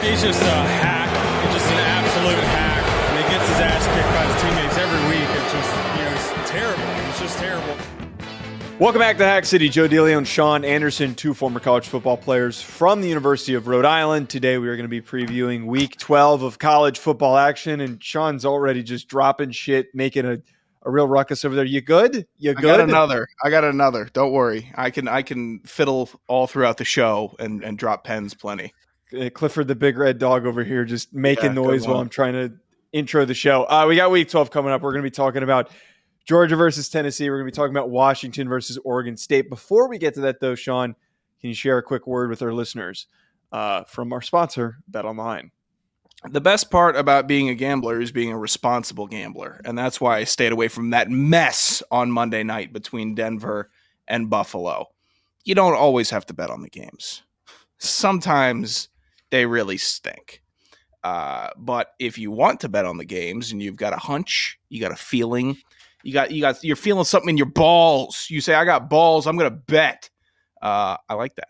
He's just a hack, He's just an absolute hack. And he gets his ass kicked by his teammates every week. It's just, you know, it's terrible. It's just terrible. Welcome back to Hack City. Joe DeLeone and Sean Anderson, two former college football players from the University of Rhode Island. Today we are going to be previewing week 12 of college football action, and Sean's already just dropping shit, making a, a real ruckus over there. You good? You good? I got another. I got another. Don't worry. I can I can fiddle all throughout the show and, and drop pens plenty. Uh, Clifford the big red dog over here just making yeah, noise while I'm trying to intro the show. Uh, we got week 12 coming up. We're going to be talking about Georgia versus Tennessee. We're going to be talking about Washington versus Oregon State. Before we get to that, though, Sean, can you share a quick word with our listeners uh, from our sponsor, Bet Online? The best part about being a gambler is being a responsible gambler. And that's why I stayed away from that mess on Monday night between Denver and Buffalo. You don't always have to bet on the games. Sometimes they really stink. Uh, but if you want to bet on the games and you've got a hunch, you got a feeling, you got you got you're feeling something in your balls. You say, "I got balls. I'm going to bet." Uh, I like that.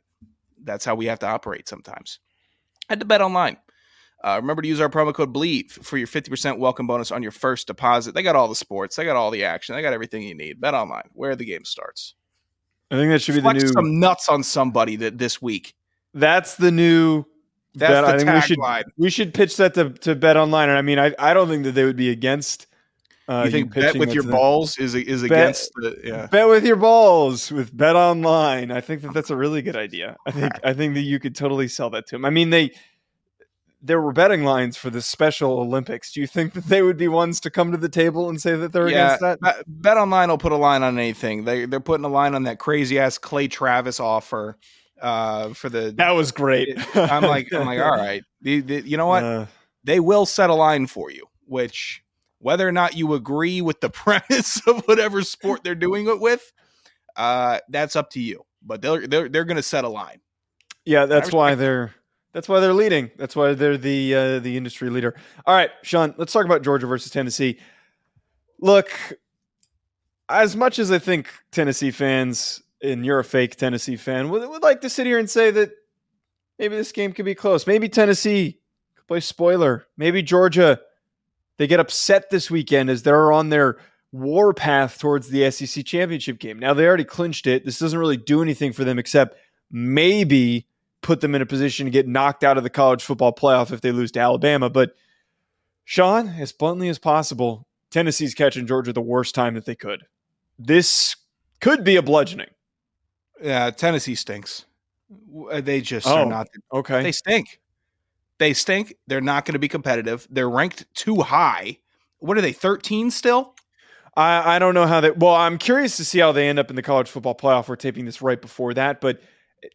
That's how we have to operate sometimes. Head to bet online. Uh, remember to use our promo code BLEAV for your 50% welcome bonus on your first deposit. They got all the sports, they got all the action, they got everything you need. Bet online, where the game starts. I think that should be Flex the new some nuts on somebody that this week. That's the new that's bet. I think we should line. we should pitch that to, to bet online. And I mean, I, I don't think that they would be against. Uh, you think you bet with your the, balls is is bet, against the yeah bet with your balls with bet online. I think that that's a really good idea. I think I think that you could totally sell that to them. I mean, they there were betting lines for the Special Olympics. Do you think that they would be ones to come to the table and say that they're yeah, against that? Bet online will put a line on anything. They they're putting a line on that crazy ass Clay Travis offer uh, for the that was great. I'm like I'm like all right, the, the, you know what? Uh, they will set a line for you, which whether or not you agree with the premise of whatever sport they're doing it with, uh, that's up to you. But they're they're they're going to set a line. Yeah, that's why they're that's why they're leading. That's why they're the uh, the industry leader. All right, Sean, let's talk about Georgia versus Tennessee. Look, as much as I think Tennessee fans and you're a fake Tennessee fan, would, would like to sit here and say that maybe this game could be close. Maybe Tennessee could play spoiler. Maybe Georgia, they get upset this weekend as they're on their war path towards the SEC championship game. Now, they already clinched it. This doesn't really do anything for them except maybe put them in a position to get knocked out of the college football playoff if they lose to Alabama. But Sean, as bluntly as possible, Tennessee's catching Georgia the worst time that they could. This could be a bludgeoning. Yeah, Tennessee stinks. Uh, they just oh, are not. Okay. They stink. They stink. They're not going to be competitive. They're ranked too high. What are they, 13 still? I, I don't know how they. Well, I'm curious to see how they end up in the college football playoff. We're taping this right before that, but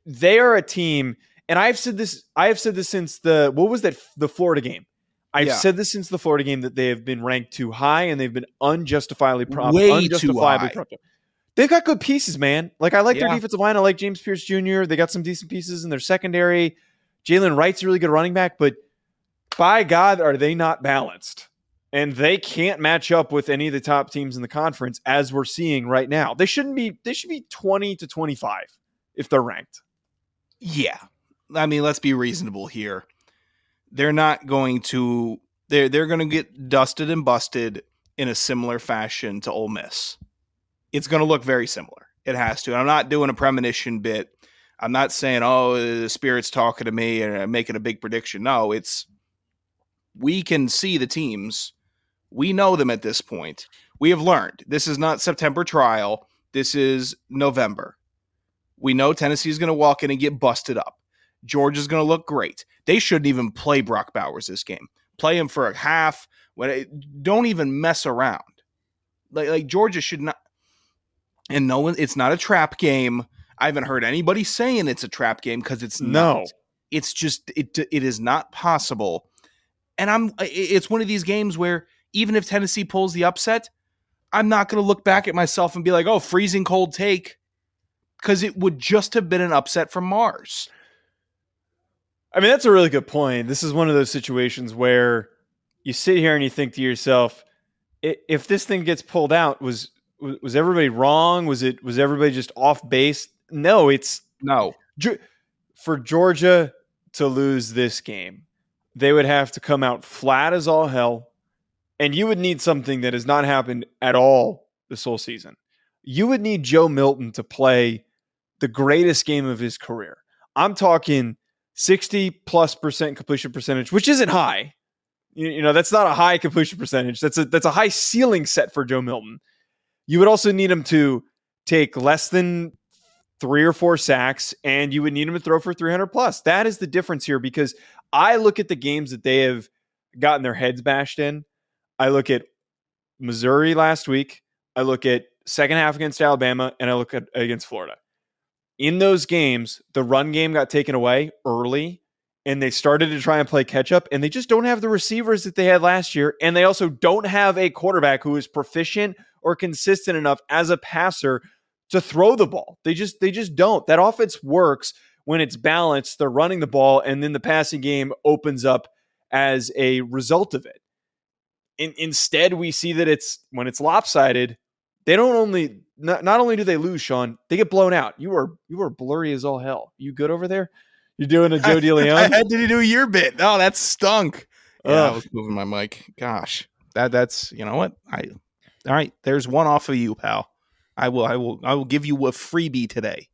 they are a team, and I've said this. I have said this since the what was that the Florida game. I've yeah. said this since the Florida game that they have been ranked too high and they've been unjustifiably prompt, Way unjustifiably too high. They've got good pieces, man. Like I like yeah. their defensive line. I like James Pearce Jr. They got some decent pieces in their secondary. Jaylen Wright's a really good running back, but by God, are they not balanced? And they can't match up with any of the top teams in the conference as we're seeing right now. They shouldn't be. They should be twenty to twenty-five if they're ranked. Yeah, I mean, let's be reasonable here. They're not going to. They're they're going to get dusted and busted in a similar fashion to Ole Miss it's going to look very similar. It has to. And I'm not doing a premonition bit. I'm not saying, oh, the spirit's talking to me and I'm making a big prediction. No, it's we can see the teams. We know them at this point. We have learned this is not September trial. This is November. We know Tennessee is going to walk in and get busted up. Georgia's going to look great. They shouldn't even play Brock Bowers this game. Play him for a half. It, eh, don't even mess around. Like like Georgia should not and no one it's not a trap game. I haven't heard anybody saying it's a trap game because it's no. not. it's just it it is not possible. And i'm it's one of these games where even if tennessee pulls the upset i'm not going to look back at myself and be like oh freezing cold take because it would just have been an upset from mars. I mean that's a really good point. This is one of those situations where you sit here and you think to yourself if this thing gets pulled out was was everybody wrong? Was it was everybody just off base? No, it's no for Georgia to lose this game. they would have to come out flat as all hell, and you would need something that has not happened at all this whole season. You would need Joe Milton to play the greatest game of his career. I'm talking 60 plus percent completion percentage, which isn't high. You, you know, that's not a high completion percentage. That's a that's a high ceiling set for Joe Milton. You would also need him to take less than three or four sacks, and you would need him to throw for 300 plus. That is the difference here because I look at the games that they have gotten their heads bashed in. I look at Missouri last week. I look at second half against Alabama, and I look at against Florida. In those games, the run game got taken away early, and they started to try and play catch up, and they just don't have the receivers that they had last year, and they also don't have a quarterback who is proficient or consistent enough as a passer to throw the ball. They just they just don't. That offense works when it's balanced. They're running the ball, and then the passing game opens up as a result of it. In, instead, we see that it's when it's lopsided. They don't only not, not only do they lose, Sean, they get blown out. You are you are blurry as all hell. You good over there? You're doing a Joe DeLeone. I had to do your bit. Oh, that stunk. Yeah, I was moving my mic. Gosh, that that's you know what I. All right, there's one off of you, pal. I will, I will, I will give you a freebie today.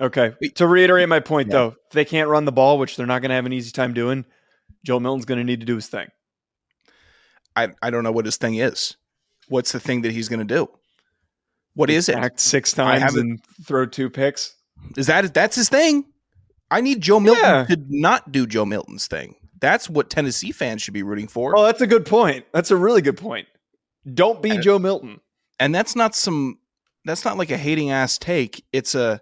Okay. To reiterate my point, yeah. though, if they can't run the ball, which they're not going to have an easy time doing, Joe Milton's going to need to do his thing. I, I don't know what his thing is. What's the thing that he's going to do? What is it? Act six times and throw two picks. Is that that's his thing? I need Joe Milton yeah. to not do Joe Milton's thing. That's what Tennessee fans should be rooting for. Oh, that's a good point. That's a really good point. Don't be and, Joe Milton. Hmm. And that's not some that's not like a hating ass take. It's a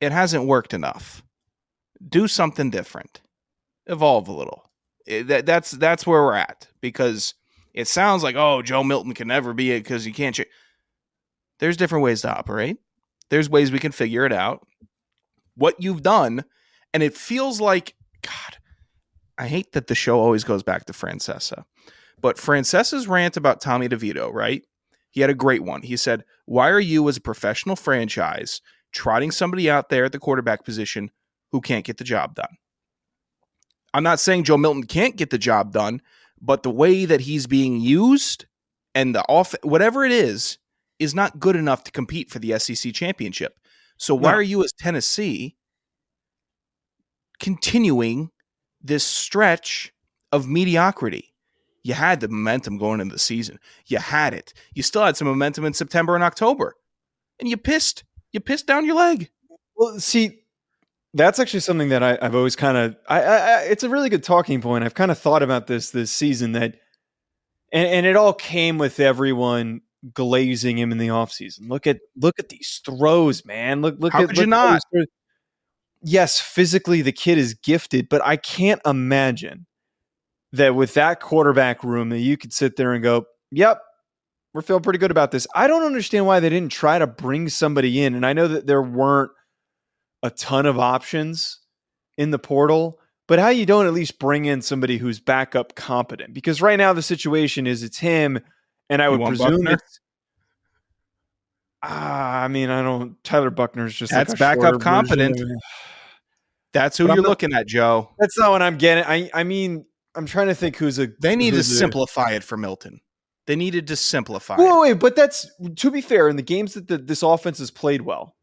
it hasn't worked enough. Do something different. Evolve a little. It, that, that's that's where we're at. Because it sounds like oh joe milton can never be it because you can't ch-. there's different ways to operate. There's ways we can figure it out. What you've done and it feels like god i hate that the show always goes back to francesa but francesa's rant about tommy devito right he had a great one. He said, Why are you, as a professional franchise, trotting somebody out there at the quarterback position who can't get the job done? I'm not saying Joe Milton can't get the job done, but the way that he's being used and the off whatever it is is not good enough to compete for the SEC championship. So why no. are you as Tennessee continuing this stretch of mediocrity? You had the momentum going into the season. You had it. You still had some momentum in September and October, and you pissed. You pissed down your leg. Well, see, that's actually something that I, have always kind of. I, I, it's a really good talking point. I've kind of thought about this this season that, and, and it all came with everyone glazing him in the offseason. Look at look at these throws, man. Look look How at could look you not? Yes, physically the kid is gifted, but I can't imagine that with that quarterback room that you could sit there and go, "Yep, we're feeling pretty good about this." I don't understand why they didn't try to bring somebody in, and I know that there weren't a ton of options in the portal, but how you don't at least bring in somebody who's backup competent? Because right now the situation is it's him, and I would presume it's. Ah, I mean, I don't. Tyler Buchner's just that's like backup competent. That's who but you're not, looking at, Joe. That's not what I'm getting. I I mean, I'm trying to think who's a. They need to simplify it for Milton. They needed to simplify. Wait, wait, but that's to be fair. In the games that the, this offense has played well,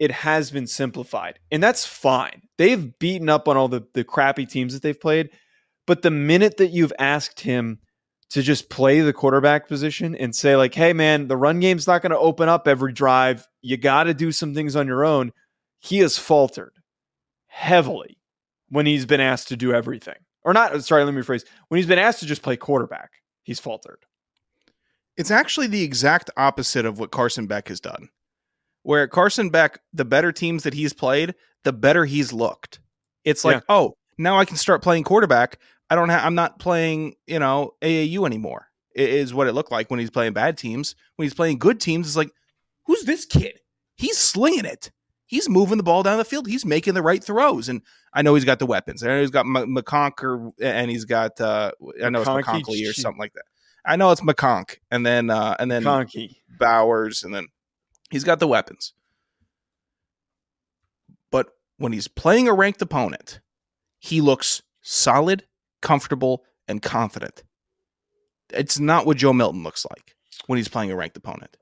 it has been simplified, and that's fine. They've beaten up on all the the crappy teams that they've played, but the minute that you've asked him to just play the quarterback position and say like, "Hey, man, the run game's not going to open up every drive. You got to do some things on your own," he has faltered heavily when he's been asked to do everything or not. Sorry, let me rephrase. When he's been asked to just play quarterback, he's faltered. It's actually the exact opposite of what Carson Beck has done. Where Carson Beck, the better teams that he's played, the better he's looked. It's like, yeah. oh, now I can start playing quarterback. I don't have. I'm not playing, you know, AAU anymore. It is what it looked like when he's playing bad teams. When he's playing good teams, it's like, who's this kid? He's slinging it he's moving the ball down the field. He's making the right throws, and I know he's got the weapons. I know he's got M- McConk and he's got uh, I know it's McConkley or something like that. I know it's McConk, and then uh, and then Conky. Bowers, and then he's got the weapons. But when he's playing a ranked opponent, he looks solid comfortable, and confident. It's not what Joe Milton looks like when he's playing a ranked opponent.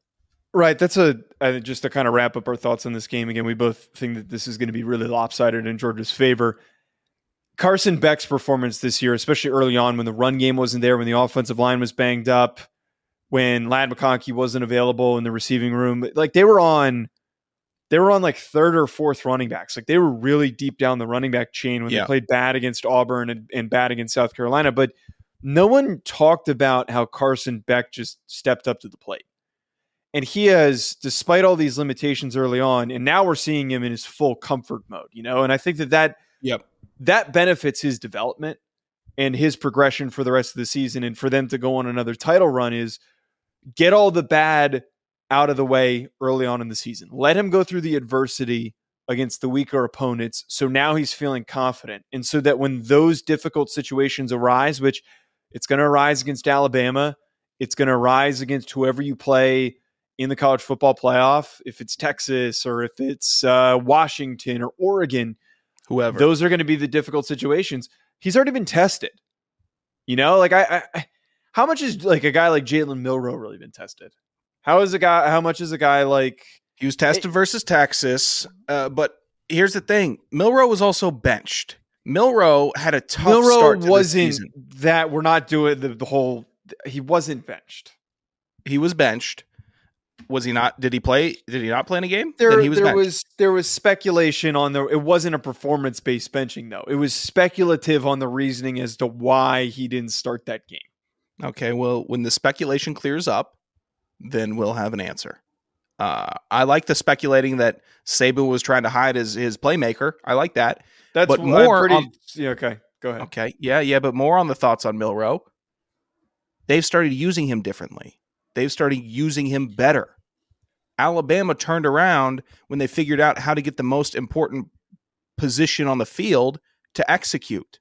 Right. That's a uh, just to kind of wrap up our thoughts on this game. Again, we both think that this is going to be really lopsided in Georgia's favor. Carson Beck's performance this year, especially early on when the run game wasn't there, when the offensive line was banged up, when Ladd McConkey wasn't available in the receiving room, like they were on, they were on like third or fourth running backs. Like they were really deep down the running back chain when Yeah. they played bad against Auburn and, and bad against South Carolina. But no one talked about how Carson Beck just stepped up to the plate. And he has, despite all these limitations early on, and now we're seeing him in his full comfort mode, you know. And I think that that Yep. that benefits his development and his progression for the rest of the season. And for them to go on another title run is get all the bad out of the way early on in the season. Let him go through the adversity against the weaker opponents. So now he's feeling confident. And so that when those difficult situations arise, which it's going to arise against Alabama, it's going to arise against whoever you play in the college football playoff, if it's Texas or if it's uh, Washington or Oregon, Whoever. those are going to be the difficult situations. He's already been tested. You know, like I, I- how much is like a guy like Jalen Milroe really been tested? How is a guy? How much is a guy like? He was tested versus Texas, uh, but here's the thing: Milroe was also benched. Milroe had a tough start to wasn't that. We're not doing the, the whole. He wasn't benched. He was benched. Was he not? Did he play? Did he not play in a game? There, was there benched. was there was speculation on the. It wasn't a performance based benching though. It was speculative on the reasoning as to why he didn't start that game. Okay, well, when the speculation clears up, then we'll have an answer. Uh, I like the speculating that Saban was trying to hide his his playmaker. I like that. That's But more pretty- on- yeah, okay, go ahead. Okay, yeah, yeah, but more on the thoughts on Milroe. They've started using him differently. They've started using him better. Alabama turned around when they figured out how to get the most important position on the field to execute.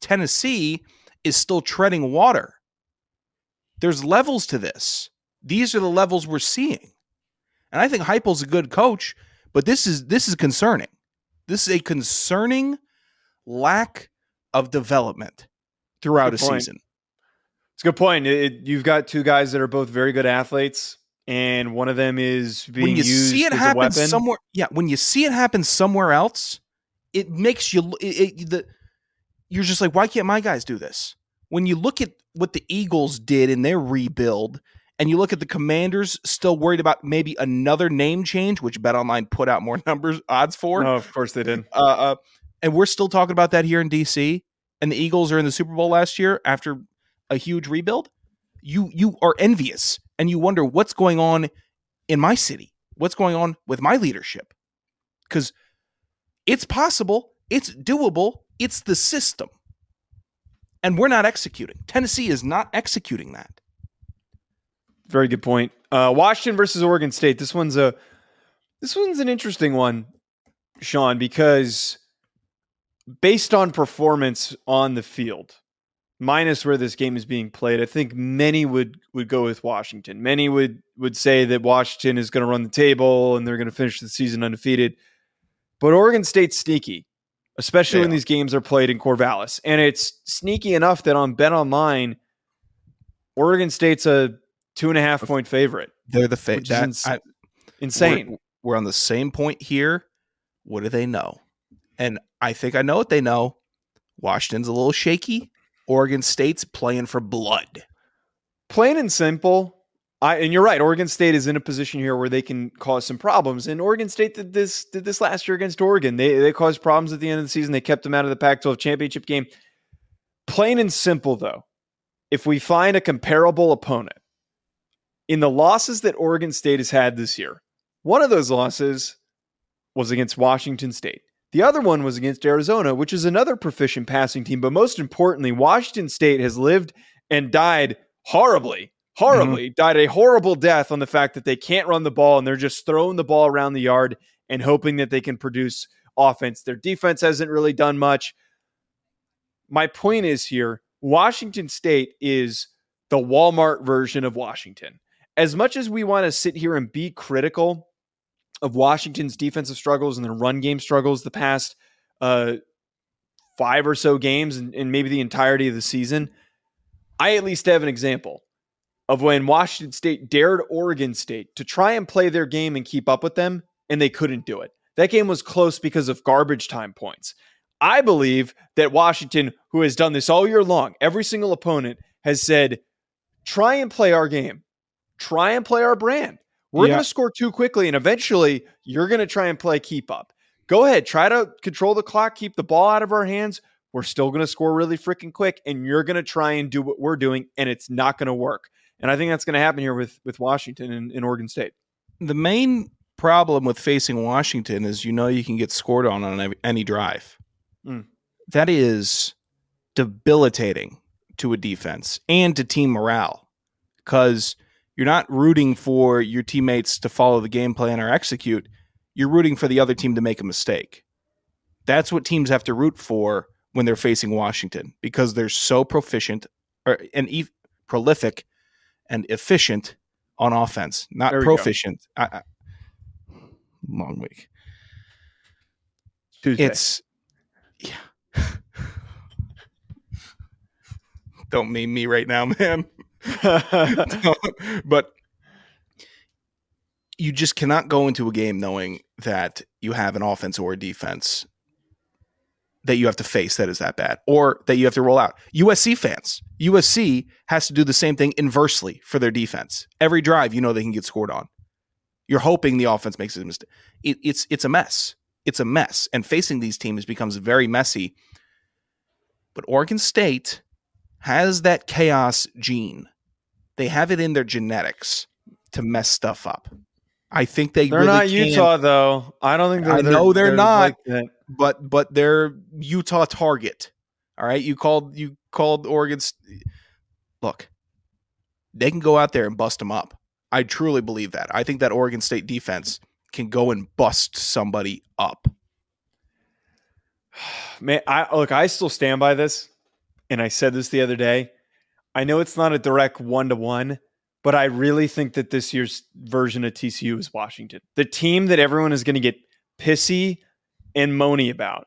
Tennessee is still treading water. There's levels to this. These are the levels we're seeing. And I think Heupel's a good coach, but this is this is concerning. This is a concerning lack of development throughout a season. It's a good point. It, you've got two guys that are both very good athletes, and one of them is being when you used see it as a happen weapon. somewhere, yeah, when you see it happen somewhere else, it makes you it, it, the you're just like, why can't my guys do this? When you look at what the Eagles did in their rebuild, and you look at the Commanders still worried about maybe another name change, which BetOnline put out more numbers odds for. no, of course they did. uh, uh, and we're still talking about that here in DC. And the Eagles are in the Super Bowl last year after a huge rebuild. You you are envious and you wonder what's going on in my city. What's going on with my leadership? Because it's possible, it's doable, it's the system, and we're not executing. Tennessee is not executing that. Very good point. Uh, Washington versus Oregon State. This one's a this one's an interesting one, Sean, because based on performance on the field, minus where this game is being played, I think many would would go with Washington. Many would would say that Washington is going to run the table and they're going to finish the season undefeated. But Oregon State's sneaky, especially They when these games are played in Corvallis, and it's sneaky enough that on Bet Online, Oregon State's a two and a half point favorite. They're the fa- Which is that, ins- Insane. We're, we're on the same point here. What do they know? And I think I know what they know. Washington's a little shaky. Oregon State's playing for blood. Plain and simple. I and you're right. Oregon State is in a position here where they can cause some problems. And Oregon State did this did this last year against Oregon. They they caused problems at the end of the season. They kept them out of the Pac-12 championship game. Plain and simple, though, if we find a comparable opponent in the losses that Oregon State has had this year, one of those losses was against Washington State. The other one was against Arizona, which is another proficient passing team. But most importantly, Washington State has lived and died horribly, horribly, mm-hmm. died a horrible death on the fact that they can't run the ball and they're just throwing the ball around the yard and hoping that they can produce offense. Their defense hasn't really done much. My point is here Washington State is the Walmart version of Washington. As much as we want to sit here and be critical of Washington's defensive struggles and their run game struggles the past uh, five or so games and, and maybe the entirety of the season, I at least have an example of when Washington State dared Oregon State to try and play their game and keep up with them, and they couldn't do it. That game was close because of garbage time points. I believe that Washington, who has done this all year long, every single opponent has said, try and play our game, try and play our brand. We're Yeah. going to score too quickly, and eventually you're going to try and play keep up. Go ahead, try to control the clock, keep the ball out of our hands. We're still going to score really freaking quick, and you're going to try and do what we're doing, and it's not going to work. And I think that's going to happen here with with Washington and, and Oregon State. The main problem with facing Washington is you know you can get scored on on any drive. Mm. That is debilitating to a defense and to team morale because you're not rooting for your teammates to follow the game plan or execute. You're rooting for the other team to make a mistake. That's what teams have to root for when they're facing Washington because they're so proficient or, and e- prolific and efficient on offense, not proficient. I, I, long week. Tuesday. It's yeah. Don't mean me right now, man. but you just cannot go into a game knowing that you have an offense or a defense that you have to face that is that bad or that you have to roll out. USC fans, USC has to do the same thing inversely for their defense. Every drive, you know they can get scored on. You're hoping the offense makes a mistake. It, it's it's a mess. It's a mess, and facing these teams becomes very messy. But Oregon State has that chaos gene. They have it in their genetics to mess stuff up. I think they they're really not can, Utah though. I don't think they're. I know they're not. like but but they're Utah target. All right, you called you called Oregon's. Look, they can go out there and bust them up. I truly believe that. I think that Oregon State defense can go and bust somebody up. Man, I look, I still stand by this, and I said this the other day. I know it's not a direct one to one, but I really think that this year's version of TCU is Washington, the team that everyone is going to get pissy and moany about,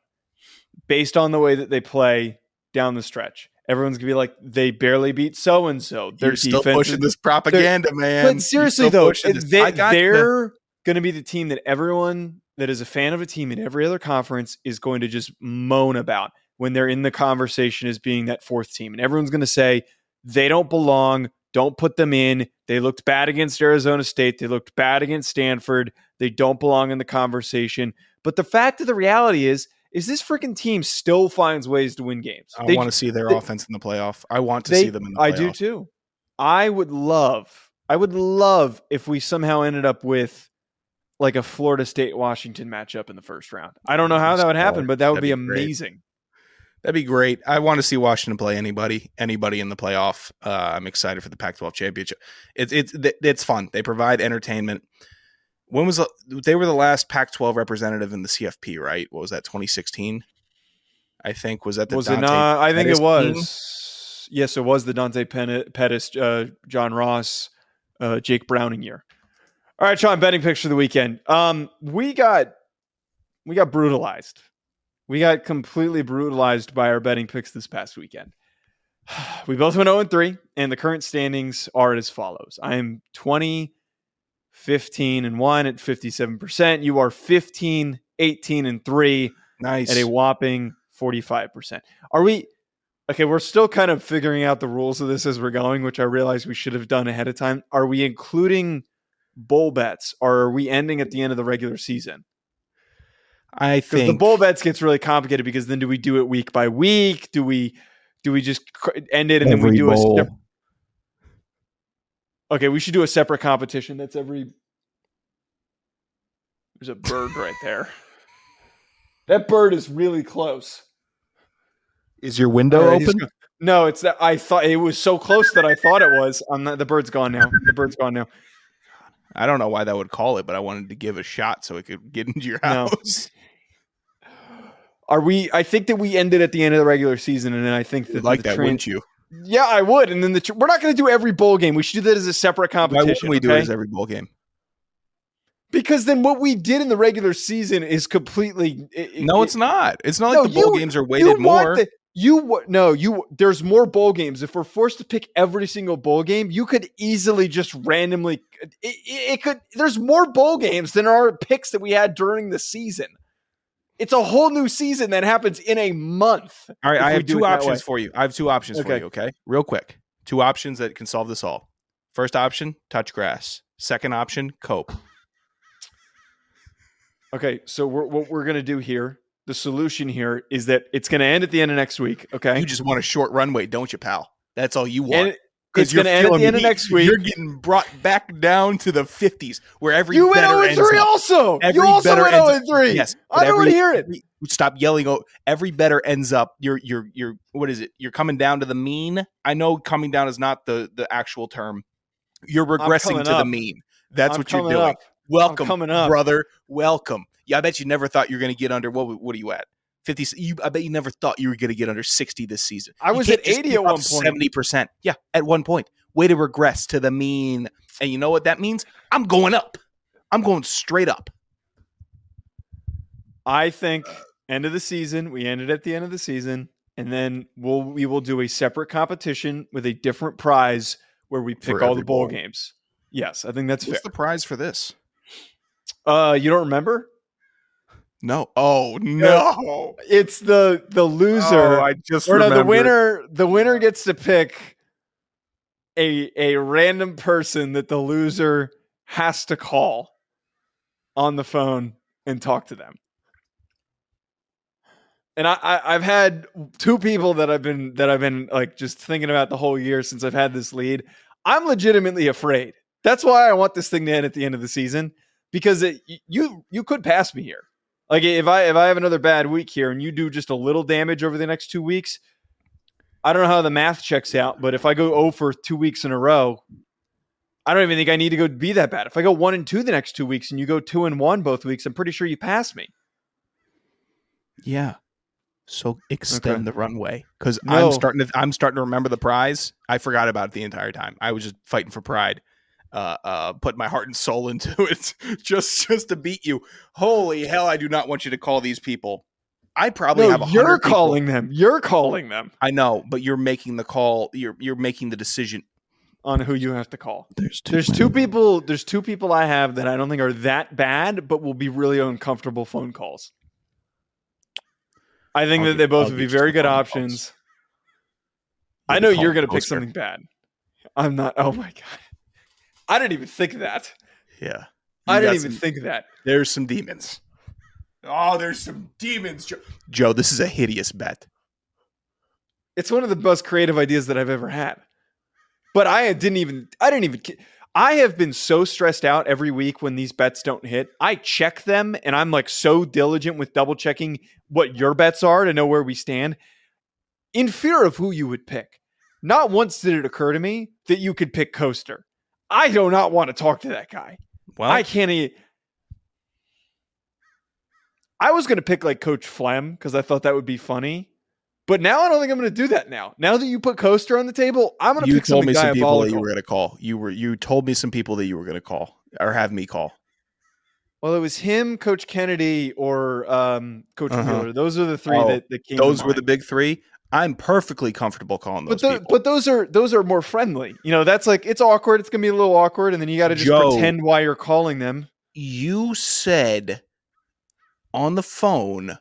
based on the way that they play down the stretch. Everyone's gonna be like, they barely beat so and so. Their You're still pushing this propaganda, man. but seriously though, they, I got you. they're going to be the team that everyone that is a fan of a team in every other conference is going to just moan about when they're in the conversation as being that fourth team, and everyone's going to say they don't belong. Don't put them in. They looked bad against Arizona State. They looked bad against Stanford. They don't belong in the conversation. But the fact of the reality is, is this freaking team still finds ways to win games. I They want to see their they- offense in the playoff. I want to they- see them in the I do too. I would love, I would love if we somehow ended up with like a Florida State Washington matchup in the first round. I don't know how that would happen, but that would That'd be be amazing. That'd be great. I want to see Washington play anybody, anybody in the playoff. Uh, I'm excited for the Pac-12 championship. It's it's it's fun. They provide entertainment. When was the, they were the last Pac-12 representative in the CFP? Right? What was that? 2016. I think was that the was Dante it not? I think Pettis it was. Yes, it was the Dante Pettis, uh, John Ross, uh, Jake Browning year. All right, Sean, betting picks for the weekend. Um, we got we got brutalized. We got completely brutalized by our betting picks this past weekend. We both went 0 and 3, and the current standings are as follows. I am 20, 15 and 1 at 57%. You are 15, 18 and 3 Nice. at a whopping 45%. Are we okay? We're still kind of figuring out the rules of this as we're going, which I realize we should have done ahead of time. Are we including bowl bets or are we ending at the end of the regular season? I think the bowl bets gets really complicated because then do we do it week by week? Do we do we just cr- end it and then we do a bowl. Okay, we should do a separate competition. That's every. There's a bird right there. That bird is really close. is your window right, open? No, it's that I thought it was so close that I thought it was. Not, the bird's gone now. The bird's gone now. I don't know why that would call it, but I wanted to give a shot so it could get into your No. house. Are we? I think that we ended at the end of the regular season, and then I think that like the that, wouldn't you? Yeah, I would. And then the tr- we're not going to do every bowl game. We should do that as a separate Why competition. wouldn't we do it as every bowl game? Because then what we did in the regular season is completely. it- No, it- it's not. It's not No, like the bowl you- games are weighted more. the- you no, you. There's more bowl games. If we're forced to pick every single bowl game, you could easily just randomly. It, it, it could. There's more bowl games than our picks that we had during the season. It's a whole new season that happens in a month. All right, I have two options for you. I have two options for you. Okay, real quick, two options that can solve this all. First option, touch grass. Second option, cope. Okay, so we're, what we're gonna do here, the solution here is that it's gonna end at the end of next week. Okay, You just want a short runway, don't you, pal? That's all you want. it- it's gonna end at the end of next week. You're getting brought back down to the 50s, where every You went better 0 and 3 also. Every You also went ends 0 and 3. Yes, I don't want to hear it. every- Stop yelling. Oh, every better ends up. You're you're you're. What is it? You're coming down to the mean. I know coming down is not the the actual term. You're regressing to the mean. That's I'm what you're doing. up. Welcome, up. brother. Welcome. Yeah, I bet you never thought you were going to get under. What? What are you at? Fifty. You, I bet you never thought you were going to get under sixty this season. I You was at 80 keep at one point. Seventy percent. Yeah, at one point. Way to regress to the mean. And you know what that means? I'm going up. I'm going straight up. I think end of the season. We ended at the end of the season, and then we'll we will do a separate competition with a different prize where we pick all the bowl bowl. games. Yes, I think that's fair. What's the prize for this? Uh, you don't remember? No. Oh no. It's the the loser. Oh, I just or no, the winner. The winner gets to pick a a random person that the loser has to call on the phone and talk to them. And I, I I've had two people that I've been that I've been like just thinking about the whole year since I've had this lead. I'm legitimately afraid. That's why I want this thing to end at the end of the season because it, you you could pass me here. Like if I if I have another bad week here and you do just a little damage over the next two weeks, I don't know how the math checks out, but if I go 0 for two weeks in a row, I don't even think I need to go be that bad. If I go one and two the next two weeks and you go two and one both weeks, I'm pretty sure you pass me. Yeah. So extend Okay. the runway because No. I'm starting to I'm starting to remember the prize. I forgot about it the entire time. I was just fighting for pride, uh, uh, putting my heart and soul into it just just to beat you. Holy hell! I do not want you to call these people. I probably No, have. 100 you're people- calling them. You're calling them I know, but you're making the call. You're you're making the decision. on who you have to call. There's two. There's two people. There's two people I have that I don't think are that bad, but will be really uncomfortable phone calls. I think I'll that get- they both I'll would be very good options. I know you're going to pick something bad. I'm not. Oh my god! I didn't even think of that. Yeah, I didn't even some- think of that. There's some demons. Oh, there's some demons, Joe. Joe, this is a hideous bet. It's one of the most creative ideas that I've ever had. But I didn't even. I didn't even. I have been so stressed out every week when these bets don't hit. I check them and I'm like so diligent with double checking what your bets are to know where we stand in fear of who you would pick. Not once did it occur to me that you could pick Coaster. I do not want to talk to that guy. Well, I can't e I was going to pick like Coach Flem because I thought that would be funny. But now I don't think I'm going to do that now. Now that you put Coaster on the table, I'm going to you pick told me some people that you were going to call. You were you told me some people that you were going to call or have me call. well, it was him, Coach Kennedy, or um, Coach Uh-huh. Wheeler. Those are the three Oh, that, that came. Those were the big three. I'm perfectly comfortable calling those But, people. but those are those are more friendly. You know, that's like it's awkward. It's gonna be a little awkward, and then you got to just Joe. pretend why you're calling them. you said on the phone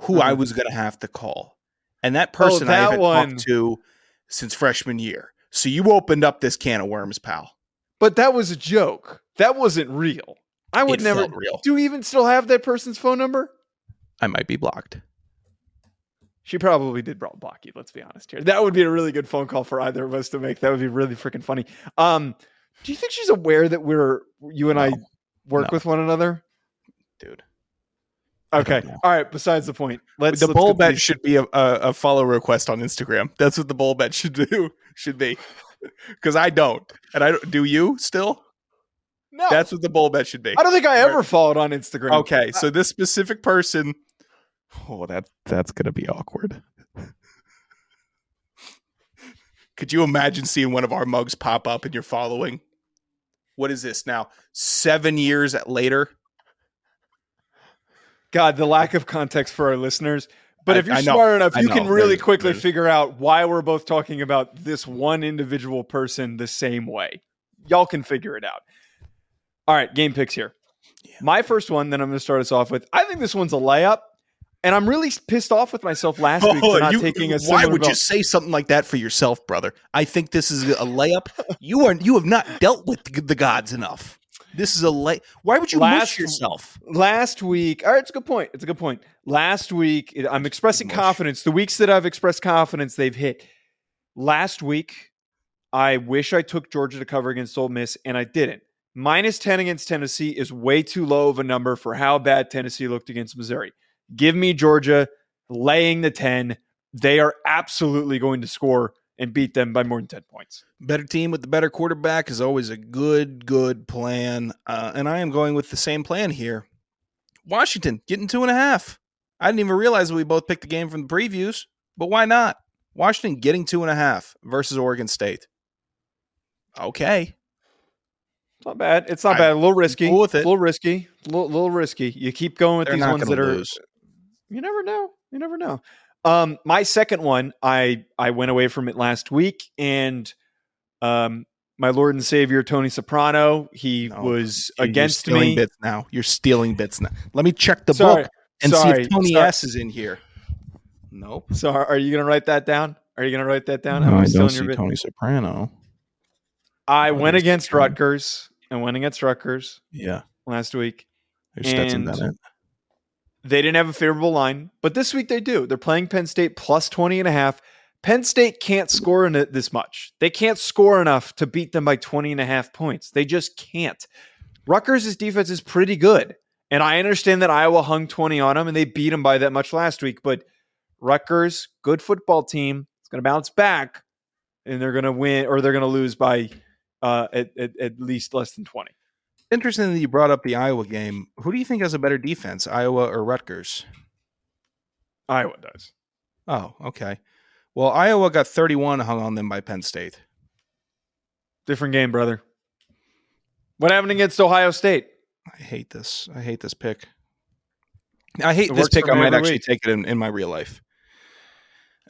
who I Mhm. was going to have to call, and that person I that haven't one. talked to since freshman year. So you opened up this can of worms, pal. But that was a joke. That wasn't real. I would It never. real. Do you even still have that person's phone number? I might be blocked. She probably did block you. Let's be honest here. That would be a really good phone call for either of us to make. That would be really freaking funny. Um, do you think she's aware that we're you and I work No. with one another? Dude. Okay. All right. Besides the point, let's the let's bowl bet should be a, a, a follow request on Instagram. That's what the bowl bet should do. Should be because I don't, and I don't. Do you still? No, That's what the bowl bet should be. I don't think I ever followed on Instagram. Okay, so this specific person. Oh, that that's gonna be awkward. Could you imagine seeing one of our mugs pop up and you're following? what is this now? Seven years later. God, the lack of context for our listeners. But I- if you're I know. smart enough, I you know. can really There's- quickly there's- figure out why we're both talking about this one individual person the same way. Y'all can figure it out. All right, game picks here. Yeah. My first one, then I'm going to start us off with. I think this one's a layup, and I'm really pissed off with myself last week for oh, not Oh, you- taking a. why would you say something like that for yourself, brother? I think this is a layup. you are you have not dealt with the gods enough. This is a lay. Why would you Last- yourself? last week all right it's a good point it's a good point last week i'm expressing confidence the weeks that i've expressed confidence they've hit last week i wish i took georgia to cover against Ole miss and i didn't minus 10 against tennessee is way too low of a number for how bad tennessee looked against missouri give me georgia laying the 10 they are absolutely going to score and beat them by more than 10 points Better team with the better quarterback is always a good, good plan. Uh, and I am going with the same plan here. Washington getting two and a half. I didn't even realize we both picked the game from the previews, but why not? Washington getting two and a half versus Oregon State. Okay. it's not bad it's not I'm bad a little risky cool with it. a little risky a little, little risky you keep going with They're these ones that to are lose. You never know you never know um my second one i i went away from it last week and um my lord and savior tony soprano he No, was You're against stealing me bits now. You're stealing bits now. Let me check the sorry book and see if Tony sorry. S is in here. Nope. so are you gonna write that down are you gonna write that down Am stealing your bit? Tony Soprano. i went against Soprano? rutgers and went against rutgers Yeah. last week There's Stetson Bennett. They didn't have a favorable line, but this week they do. They're playing Penn State plus 20 and a half. Penn State can't score in it this much. They can't score enough to beat them by 20 and a half points. They just can't. Rutgers' defense is pretty good. And I understand that Iowa hung 20 on them and they beat them by that much last week, but Rutgers, good football team, it's going to bounce back and they're going to win or they're going to lose by uh, at, at, at least less than 20. Interesting that you brought up the Iowa game. Who do you think has a better defense, Iowa or Rutgers? Iowa does. Oh, okay. Well, Iowa got 31 hung on them by Penn State. Different game, brother. What happened against Ohio State? I hate this. I hate this pick. I hate It this pick. I might actually week. take it in, in my real life.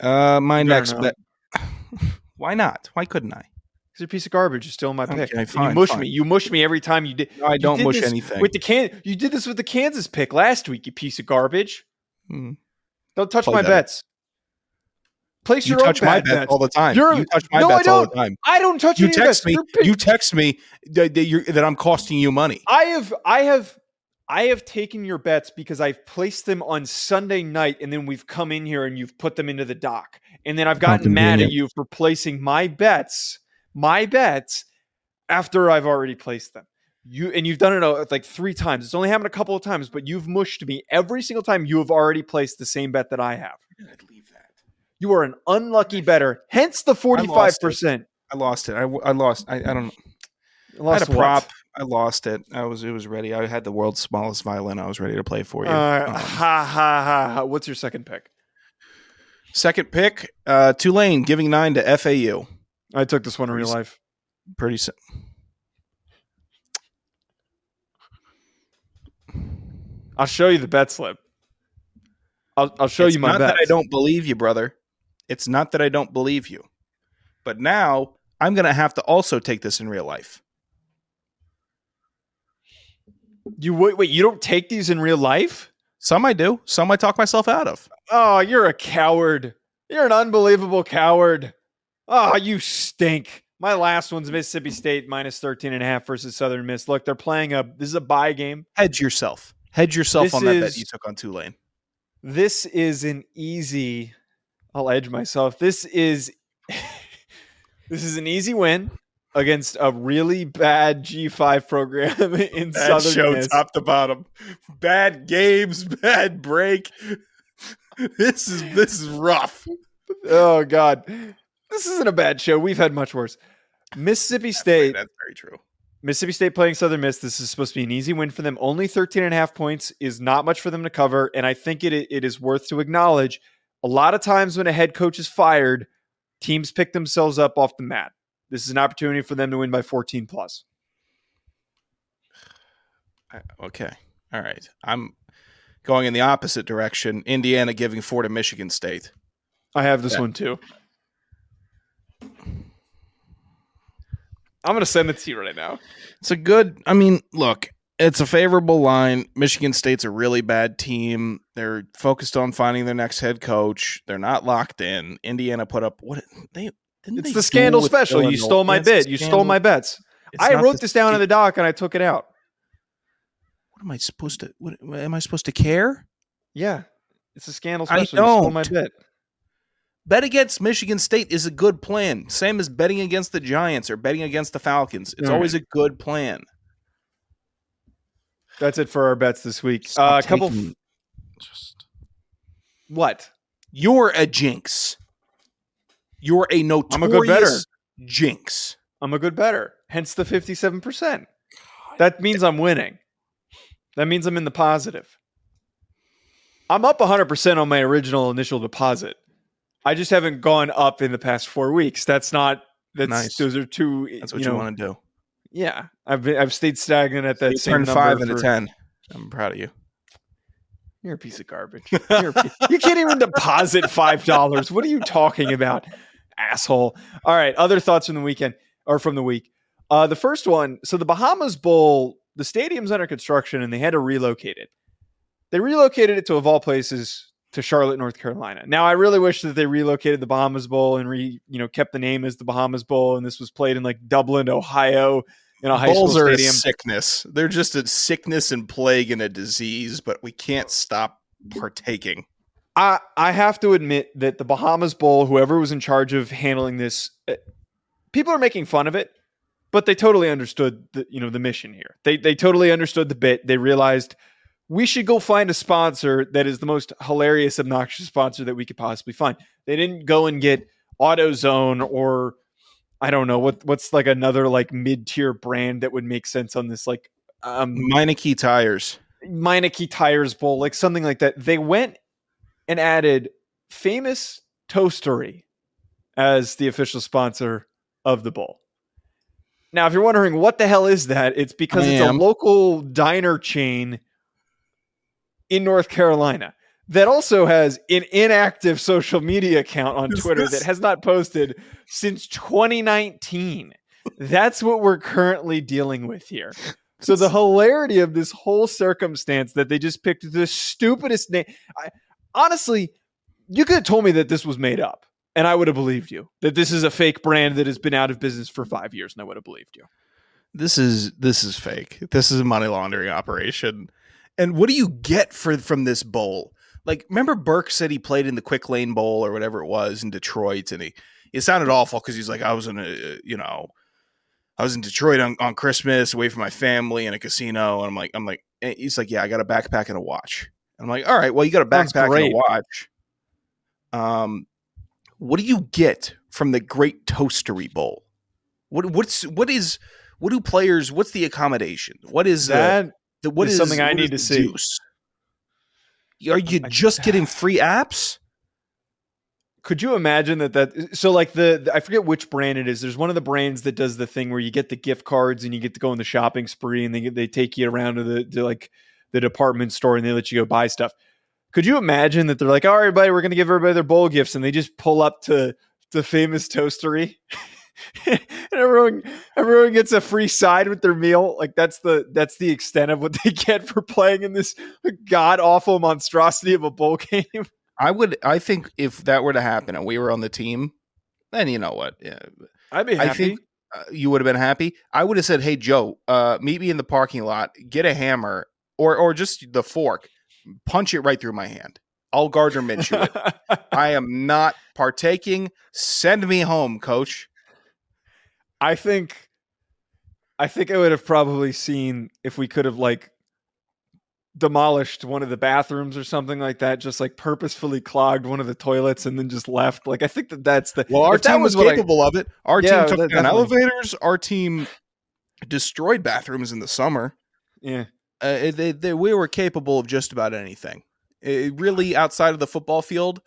Uh, my better next bet. Why not? Why couldn't I? It's a piece of garbage. You're still in my pick. Okay, And fine, you mush fine. me. You mush me every time you did. No, I don't did mush anything. With the can, you did this with the Kansas pick last week. You piece of garbage. Hmm. Don't touch Play my better. bets. Place You your touch own my bets bets. all the time. You're- you touch my No, bets all the time. I don't touch You text bets. me. You text me that, that, you're, that I'm costing you money. I have. I have. I have taken your bets because I've placed them on Sunday night, and then we've come in here and you've put them into the dock, and then I've gotten mad at you for placing my bets, my bets, after I've already placed them. You and you've done it uh, like three times. It's only happened a couple of times, but you've mushed me every single time. You have already placed the same bet that I have. I'd leave that? You are an unlucky better. Hence the forty-five percent. I lost it. I, I lost. I, I don't know. I Lost had a what? prop. I lost it. I was it was ready. I had the world's smallest violin. I was ready to play for you. Uh, Um, ha ha ha ha. What's your second pick? second pick, uh, Tulane giving nine to FAU. I took this one in real life. Pretty. si- I'll show you the bet slip. I'll, I'll show It's you my not bets. that I don't believe you, brother. It's not that I don't believe you, but now I'm gonna have to also take this in real life. You wait, wait. You don't take these in real life? Some I do. Some I talk myself out of. Oh, you're a coward. You're an unbelievable coward. Oh, you stink. My last one's Mississippi State minus 13 and a half versus Southern Miss. Look, they're playing a this is a bye game. Hedge yourself. Hedge yourself This on that bet you took on Tulane. This is an easy I'll edge myself. This is this is an easy win against a really bad G5 program in Southern Miss. Show top to bottom. Bad games, bad break. This is this is rough. Oh God, this isn't a bad show. We've had much worse. Mississippi State, That's very true. Mississippi State playing Southern Miss. This is supposed to be an easy win for them. Only 13 and a half points is not much for them to cover, and I think it it is worth to acknowledge. A lot of times when a head coach is fired, teams pick themselves up off the mat. This is an opportunity for them to win by 14 plus. Okay, all right. I'm going in the opposite direction. Indiana giving four to Michigan State. I have this Yeah. one too. I'm gonna send it to you right now. It's a good. I mean, look, it's a favorable line. Michigan State's a really bad team. They're focused on finding their next head coach. They're not locked in. Indiana put up what they. Didn't It's they the scandal special. You stole my bit. You stole my bets. It's I wrote this down in the doc and I took it out. What am I supposed to? What am I supposed to care? Yeah, it's a scandal I special. You stole my don't. bit. Bet against Michigan State is a good plan. Same as betting against the Giants or betting against the Falcons. It's All always a good plan. That's it for our bets this week. Stop Uh, a couple. taking- just- what? You're a jinx. You're a notorious I'm a good better. jinx. I'm a good better. Hence the 57%. That means I'm winning. That means I'm in the positive. I'm up 100% on my original initial deposit. I just haven't gone up in the past four weeks. That's not. That's Nice. those are two. That's what you you, want to do. Yeah, I've been, I've stayed stagnant at that You same five into for- ten. I'm proud of you. You're a piece of garbage. You're a you can't even deposit five dollars. What are you talking about, asshole? All right. Other thoughts from the weekend or from the week. Uh, the first one. So the Bahamas Bowl, the stadium's under construction, and they had to relocate it. They relocated it to of all places to Charlotte, North Carolina. Now I really wish that they relocated the Bahamas Bowl and re you know kept the name as the Bahamas Bowl, and this was played in like Dublin, Ohio, in a high Bulls school stadium. sickness. They're just a sickness and plague and a disease, but we can't stop partaking. I I have to admit that the Bahamas Bowl, whoever was in charge of handling this, uh, people are making fun of it, but they totally understood the you know the mission here. They they totally understood the bit. They realized we should go find a sponsor that is the most hilarious, obnoxious sponsor that we could possibly find. They didn't go and get AutoZone or I don't know what what's like another like mid tier brand that would make sense on this like um Meineke tires. Meineke Tires Bowl, like something like that. They went and added famous Toastery as the official sponsor of the bowl. Now, if you're wondering what the hell is that, it's because it's a local diner chain in North Carolina that also has an inactive social media account on Is Twitter this- that has not posted since 2019. That's what we're currently dealing with here. So the hilarity of this whole circumstance that they just picked the stupidest name. I, honestly, you could have told me that this was made up, and I would have believed you. That this is a fake brand that has been out of business for five years, and I would have believed you. This is this is fake. This is a money laundering operation. And what do you get for from this bowl? Like, remember Burke said he played in the Quick Lane Bowl or whatever it was in Detroit, and he it sounded awful because he's like, I was in a you know, I was in Detroit on, on Christmas, away from my family in a casino, and I'm like, I'm like, and he's like, yeah, I got a backpack and a watch. I'm like, all right, well, you got a backpack and a watch. Um, what do you get from the Great Toastery Bowl? What what's what is what do players? What's the accommodation? What is that? That The, what is something I need to see. juice? Are you just getting free apps? could you imagine that that so like the, the- I forget which brand it is. There's one of the brands that does the thing where you get the gift cards and you get to go on the shopping spree and they they take you around to the to like the department store and they let you go buy stuff. Could you imagine that they're like, all right, everybody, we're gonna give everybody their bowl gifts, and they just pull up to the famous toastery, and everyone everyone gets a free side with their meal. Like that's the that's the extent of what they get for playing in this god awful monstrosity of a bowl game. I would. I think if that were to happen and we were on the team, then you know what? Yeah, I'd be I happy. think uh, you would have been happy. I would have said, "Hey Joe, uh, meet me in the parking lot. Get a hammer or or just the fork. Punch it right through my hand. I'll Gardner Minshew it. I am not partaking. Send me home, coach." I think I think I would have probably seen if we could have like demolished one of the bathrooms or something like that, just like purposefully clogged one of the toilets and then just left. Like I think that that's the Well, our team was what I- capable of it. Our Yeah, team took down elevators. Our team destroyed bathrooms in the summer. yeah. Uh, they, they, we were capable of just about anything. It, really, outside of the football field,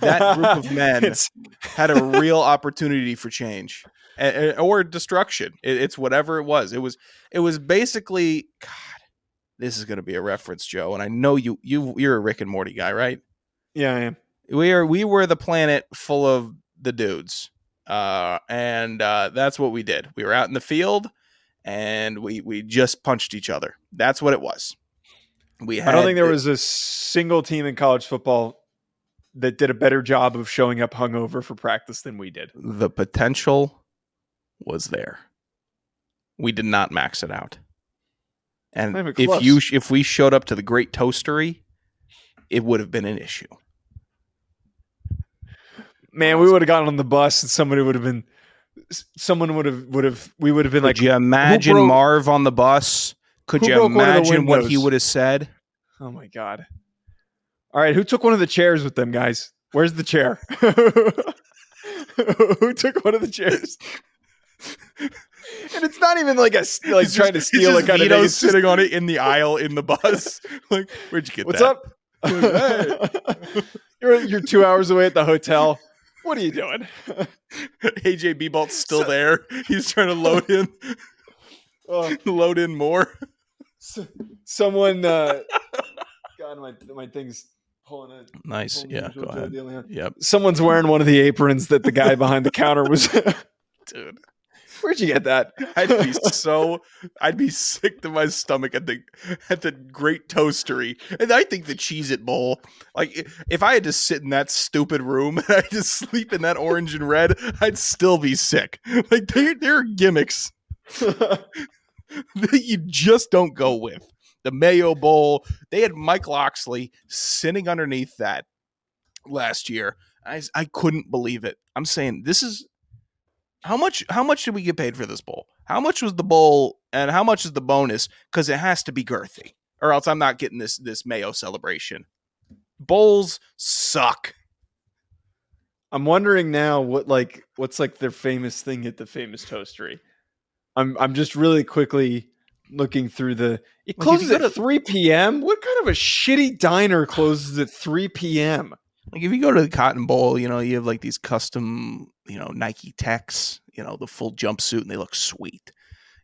that group of men had a real opportunity for change or destruction. It's whatever it was. It was. It was basically. God, this is going to be a reference, Joe, and I know you you you're a Rick and Morty guy, right? Yeah, I am. We are we were the planet full of the dudes, uh, and uh, that's what we did. We were out in the field, and we we just punched each other. That's what it was. We I don't think there the- was a single team in college football that did a better job of showing up hungover for practice than we did. the potential was there. We did not max it out. And if you if we showed up to the Great Toastery, it would have been an issue. Man, we would have gotten on the bus and somebody would have been someone would have would have we would have been Could like you imagine broke- Marv on the bus? Could you broke one of the imagine what he would have said? Oh my god. All right, who took one of the chairs with them, guys? Where's the chair? who took one of the chairs? And it's not even like a like He's trying just- to steal it kind of Vito thing. It's sitting on it in the aisle in the bus. like, where'd you get What's that? What's up? you're you're two hours away at the hotel. What are you doing? AJ Beebalt's still So- there. He's trying to load in Oh, load in more. s- someone. Uh, God, my my thing's pulling it. Nice. pulling Yeah, go ahead. Yep. Someone's wearing one of the aprons that the guy behind the counter was. Dude. Where'd you get that? I'd be so I'd be sick to my stomach at the at the great toastery. And I think the Cheez It Bowl, like if I had to sit in that stupid room and I had to sleep in that orange and red, I'd still be sick. Like there are gimmicks that you just don't go with. The Mayo Bowl, they had Mike Locksley sitting underneath that last year. I, I couldn't believe it. I'm saying this is how much how much did we get paid for this bowl? How much was the bowl and how much is the bonus? Because it has to be girthy, or else I'm not getting this this Mayo celebration. Bowls suck. I'm wondering now what like what's like their famous thing at the famous toastery. I'm I'm just really quickly looking through the it Like, closes at 3 p.m. What kind of a shitty diner closes at 3 p.m.? Like if you go to the Cotton Bowl, you know you have like these custom, you know, Nike Techs, you know, the full jumpsuit, and they look sweet.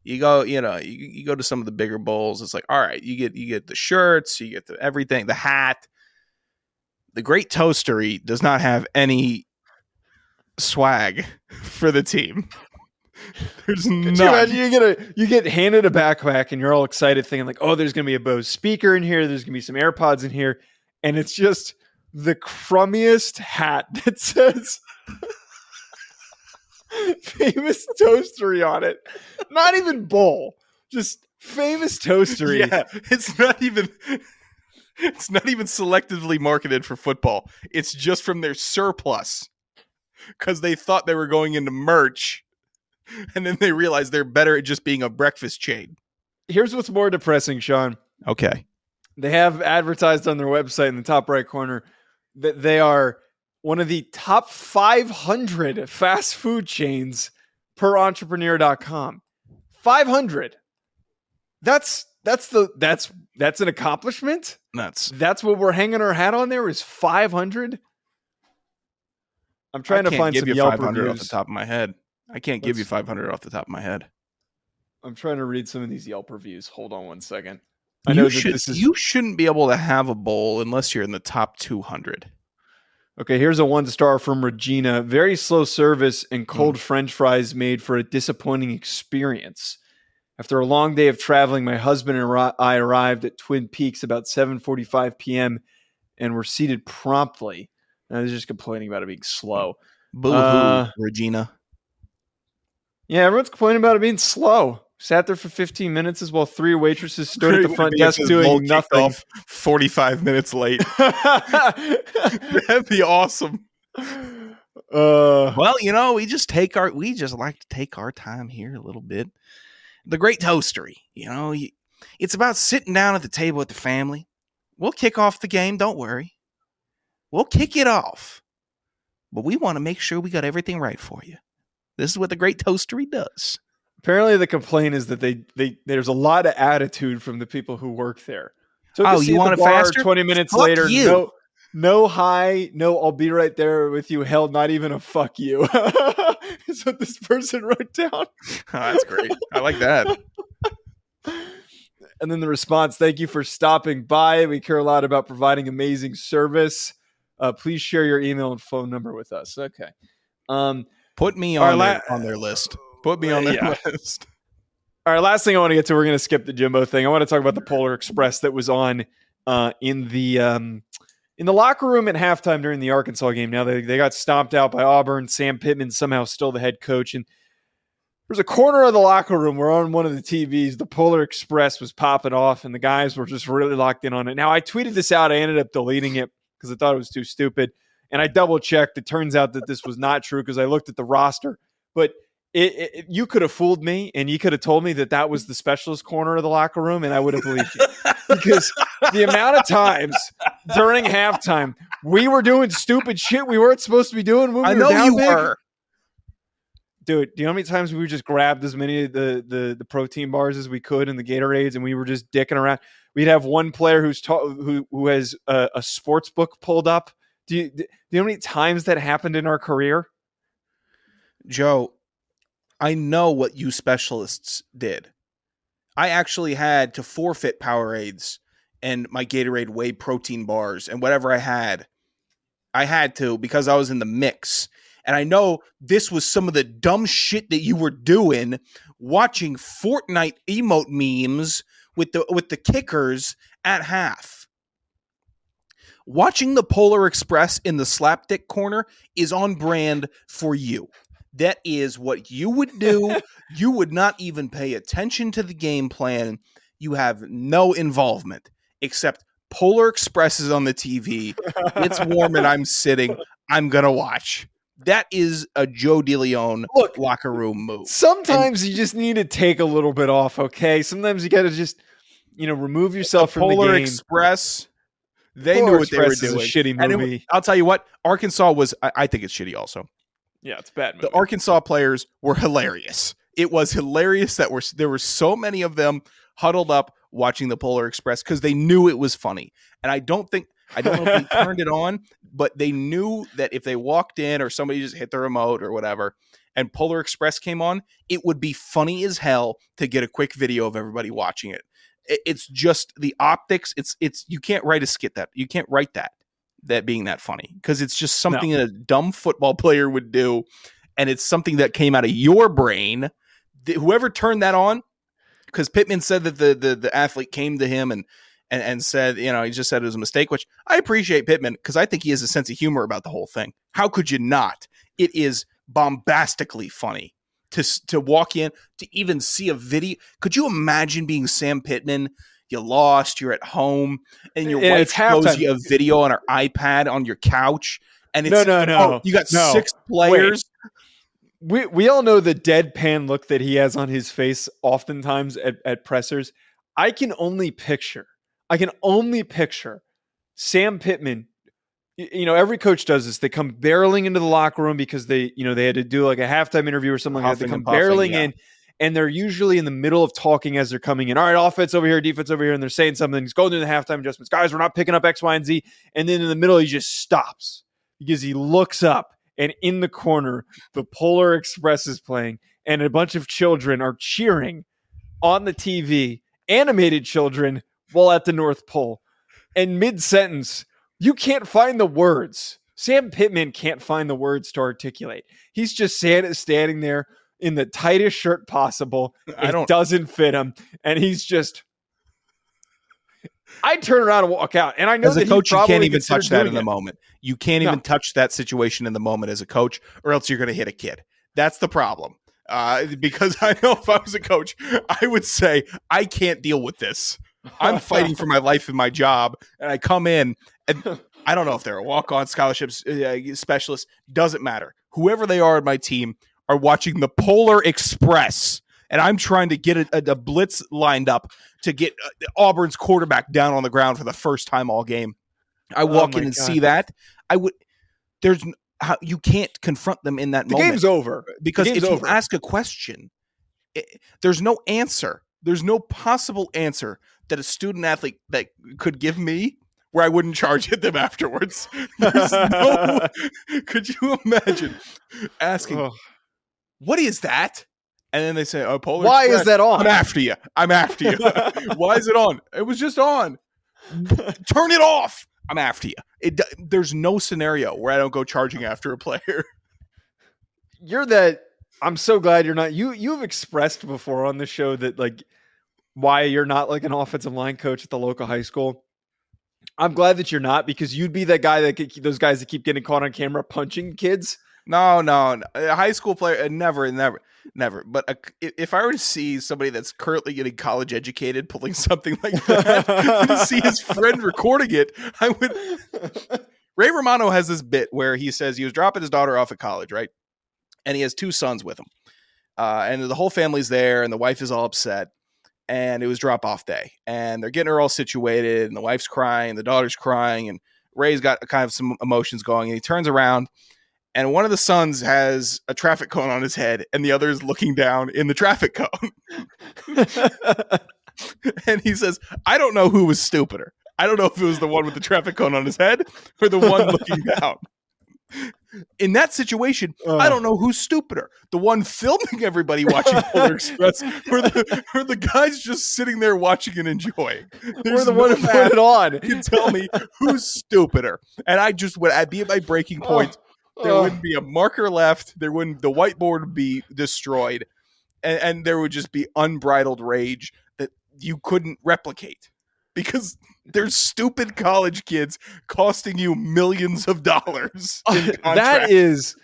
You go, you know, you, you go to some of the bigger bowls. It's like, all right, you get you get the shirts, you get the everything, the hat. The Great Toastery does not have any swag for the team. There's you imagine you get a you get handed a backpack and you're all excited thinking like, oh, there's gonna be a Bose speaker in here, there's gonna be some AirPods in here, and it's just the crummiest hat that says famous toastery on it. Not even bowl, just famous toastery. Yeah, it's not even it's not even selectively marketed for football. It's just from their surplus because they thought they were going into merch, and then they realized they're better at just being a breakfast chain. Here's what's more depressing, Sean. Okay, They have advertised on their website in the top right corner that they are one of the top 500 fast food chains per entrepreneur.com. 500. That's that's the that's that's an accomplishment. that's That's what we're hanging our hat on there is 500. I'm trying to find give some you Yelp 500 off the top of my head. I can't give you 500 off the top of my head. I'm trying to read some of these Yelp reviews. Hold on one second. I know you that should this is you shouldn't be able to have a bowl unless you're in the top 200. Okay, here's a one star from Regina. Very slow service and Hmm. cold french fries made for a disappointing experience. After a long day of traveling, my husband and I arrived at Twin Peaks about 7:45 p.m. and were seated promptly. Now, they're just complaining about it being slow. Boo hoo, Uh, Regina. Yeah, everyone's complaining about it being slow. Sat there for 15 minutes as well three waitresses stood at the front would be if desk doing kicked nothing. off 45 minutes late. That'd be awesome. uh, Well, you know, we just take our we just like to take our time here a little bit. The Great Toastery, you know, you, it's about sitting down at the table with the family. We'll kick off the game, don't worry. We'll kick it off. But we want to make sure we got everything right for you. This is what the Great Toastery does. Apparently, the complaint is that they, they there's a lot of attitude from the people who work there. Took Oh, you want it faster? Twenty minutes Fuck later, you. no, no hi, no, I'll be right there with you. Hell, not even a fuck you. is what this person wrote down. Oh, that's great. I like that. And then the response, thank you for stopping by. We care a lot about providing amazing service. Uh, please share your email and phone number with us. Okay. Um, Put me on, la- their, on their list. Put me on their Yeah. list. all right, last thing I want to get to, we're going to skip the Jimbo thing. I want to talk about the Polar Express that was on uh, in the um, in the locker room at halftime during the Arkansas game. Now they, they got stomped out by Auburn. Sam Pittman somehow still the head coach, and there's a corner of the locker room where on one of the TVs the Polar Express was popping off, and the guys were just really locked in on it. Now I tweeted this out. I ended up deleting it because I thought it was too stupid, and I double checked. It turns out that this was not true because I looked at the roster, but it, it, you could have fooled me and you could have told me that that was the specialist corner of the locker room and I would have believed you because the amount of times during halftime we were doing stupid shit we weren't supposed to be doing when we I know you big. were. Dude, do you know how many times we just grabbed as many of the, the the protein bars as we could and the Gatorades, and we were just dicking around? We'd have one player who's ta- who who has a, a sports book pulled up. Do you do you know how many times that happened in our career? Joe, I know what you specialists did. I actually had to forfeit Powerades and my Gatorade whey protein bars and whatever I had. I had to because I was in the mix. And I know this was some of the dumb shit that you were doing watching Fortnite emote memes with the with the kickers at half. Watching the Polar Express in the slapdick corner is on brand for you. That is what you would do. you would not even pay attention to the game plan. You have no involvement except Polar Express is on the TV. It's warm and I'm sitting. I'm going to watch. That is a Joe DeLeone Look, locker room move. Sometimes you just need to take a little bit off, okay? Sometimes you got to just, you know, remove yourself from Polar the game. Polar Express, they Polar knew what they were doing. a shitty And it- I'll tell you what, Arkansas was, I, I think it's shitty also. Yeah, it's bad movie. the Arkansas players were hilarious. It was hilarious that were there were so many of them huddled up watching the Polar Express because they knew it was funny. And I don't think I don't know if they turned it on, but they knew that if they walked in or somebody just hit the remote or whatever, and Polar Express came on, it would be funny as hell to get a quick video of everybody watching it. It- It's just the optics. It's it's you can't write a skit that you can't write that that being that funny because it's just something that a dumb football player would do, and it's something that came out of your brain. Whoever turned that on, because Pittman said that the, the the athlete came to him and and and said, you know, he just said it was a mistake, which I appreciate Pittman because I think he has a sense of humor about the whole thing. How could you not? It is bombastically funny to to walk in to even see a video. Could you imagine being Sam Pittman? You lost. You're at home, and your Yeah, wife shows you a video on her iPad on your couch, and it's No, no, no, oh, you got no. six players. we we all know the deadpan look that he has on his face oftentimes at, at pressers. I can only picture, I can only picture Sam Pittman. You know, every coach does this. They come barreling into the locker room because they, you know, they had to do like a halftime interview or something like that. They come and puffing, barreling yeah. in, and they're usually in the middle of talking as they're coming in. All right, offense over here, defense over here, and they're saying something. He's going through the halftime adjustments. Guys, we're not picking up X, Y, and Z. And then in the middle, he just stops because he looks up, and in the corner, the Polar Express is playing, and a bunch of children are cheering on the TV, animated children, while at the North Pole. And mid sentence, you can't find the words. Sam Pittman can't find the words to articulate. He's just standing there in the tightest shirt possible. I It don't. doesn't fit him, and he's just. I turn around and walk out, and I know As that a he coach, you can't even touch that in the moment. You can't No. even touch that situation in the moment as a coach, or else you're going to hit a kid. That's the problem. Uh, because I know if I was a coach, I would say I can't deal with this. I'm fighting for my life and my job, and I come in, and I don't know if they're a walk-on scholarships uh, specialist. Doesn't matter. Whoever they are on my team are watching the Polar Express, and I'm trying to get a, a, a blitz lined up to get uh, Auburn's quarterback down on the ground for the first time all game. I Oh walk in and God. see that. I would. There's how you can't confront them in that The moment game's over. because game's if you ask a question, i there's no answer. There's no possible answer that a student athlete that could give me where I wouldn't charge at them afterwards. There's no. could you imagine asking, Ugh. "What is that?" And then they say, "Oh, Polar Why is that on? I'm after you. I'm after you. Why is it on? It was just on. Turn it off. I'm after you. It, there's no scenario where I don't go charging after a player. You're that. I'm so glad you're not. You you've expressed before on the show that like why you're not like an offensive line coach at the local high school. I'm glad that you're not because you'd be that guy that could, those guys that keep getting caught on camera punching kids. No, no, no. a high school player, uh, never, never, never. But a, if I were to see somebody that's currently getting college educated pulling something like that, and see his friend recording it, I would. Ray Romano has this bit where he says he was dropping his daughter off at college, right? And he has two sons with him, uh, and the whole family's there, and the wife is all upset. And it was drop off day, and they're getting her all situated, and the wife's crying, and the daughter's crying, and Ray's got kind of some emotions going, and he turns around and one of the sons has a traffic cone on his head and the other is looking down in the traffic cone and he says i don't know who was stupider i don't know if it was the one with the traffic cone on his head or the one looking down in that situation i don't know who's stupider the one filming everybody watching polar express or the, or the guy's just sitting there watching and enjoying There's the one who put it on. can tell me who's stupider. And I just would I'd be at my breaking point. There Oh. wouldn't be a marker left. There wouldn't the whiteboard would be destroyed. And, and there would just be unbridled rage that you couldn't replicate. Because there's stupid college kids costing you millions of dollars. that contracts.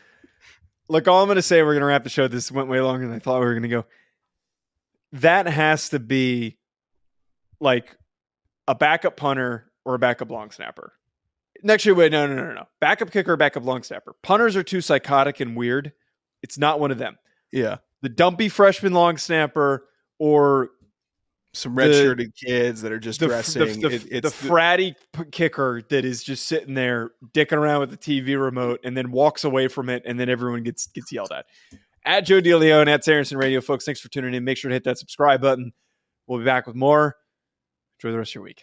look all i'm going to say we're going to wrap the show this went way longer than i thought we were going to go that has to be like a backup punter or a backup long snapper Actually, wait, no, no, no, no. Backup kicker, backup long snapper. Punters are too psychotic and weird. It's not one of them. yeah. The dumpy freshman long snapper or Some The- red shirted kids that are just the, dressing. the, the, It- the fratty p- kicker that is just sitting there dicking around with the TV remote and then walks away from it and then everyone gets gets yelled at. At Joe DeLeone and at Saracen Radio, folks, thanks for tuning in. Make sure to hit that subscribe button. We'll be back with more. Enjoy the rest of your week.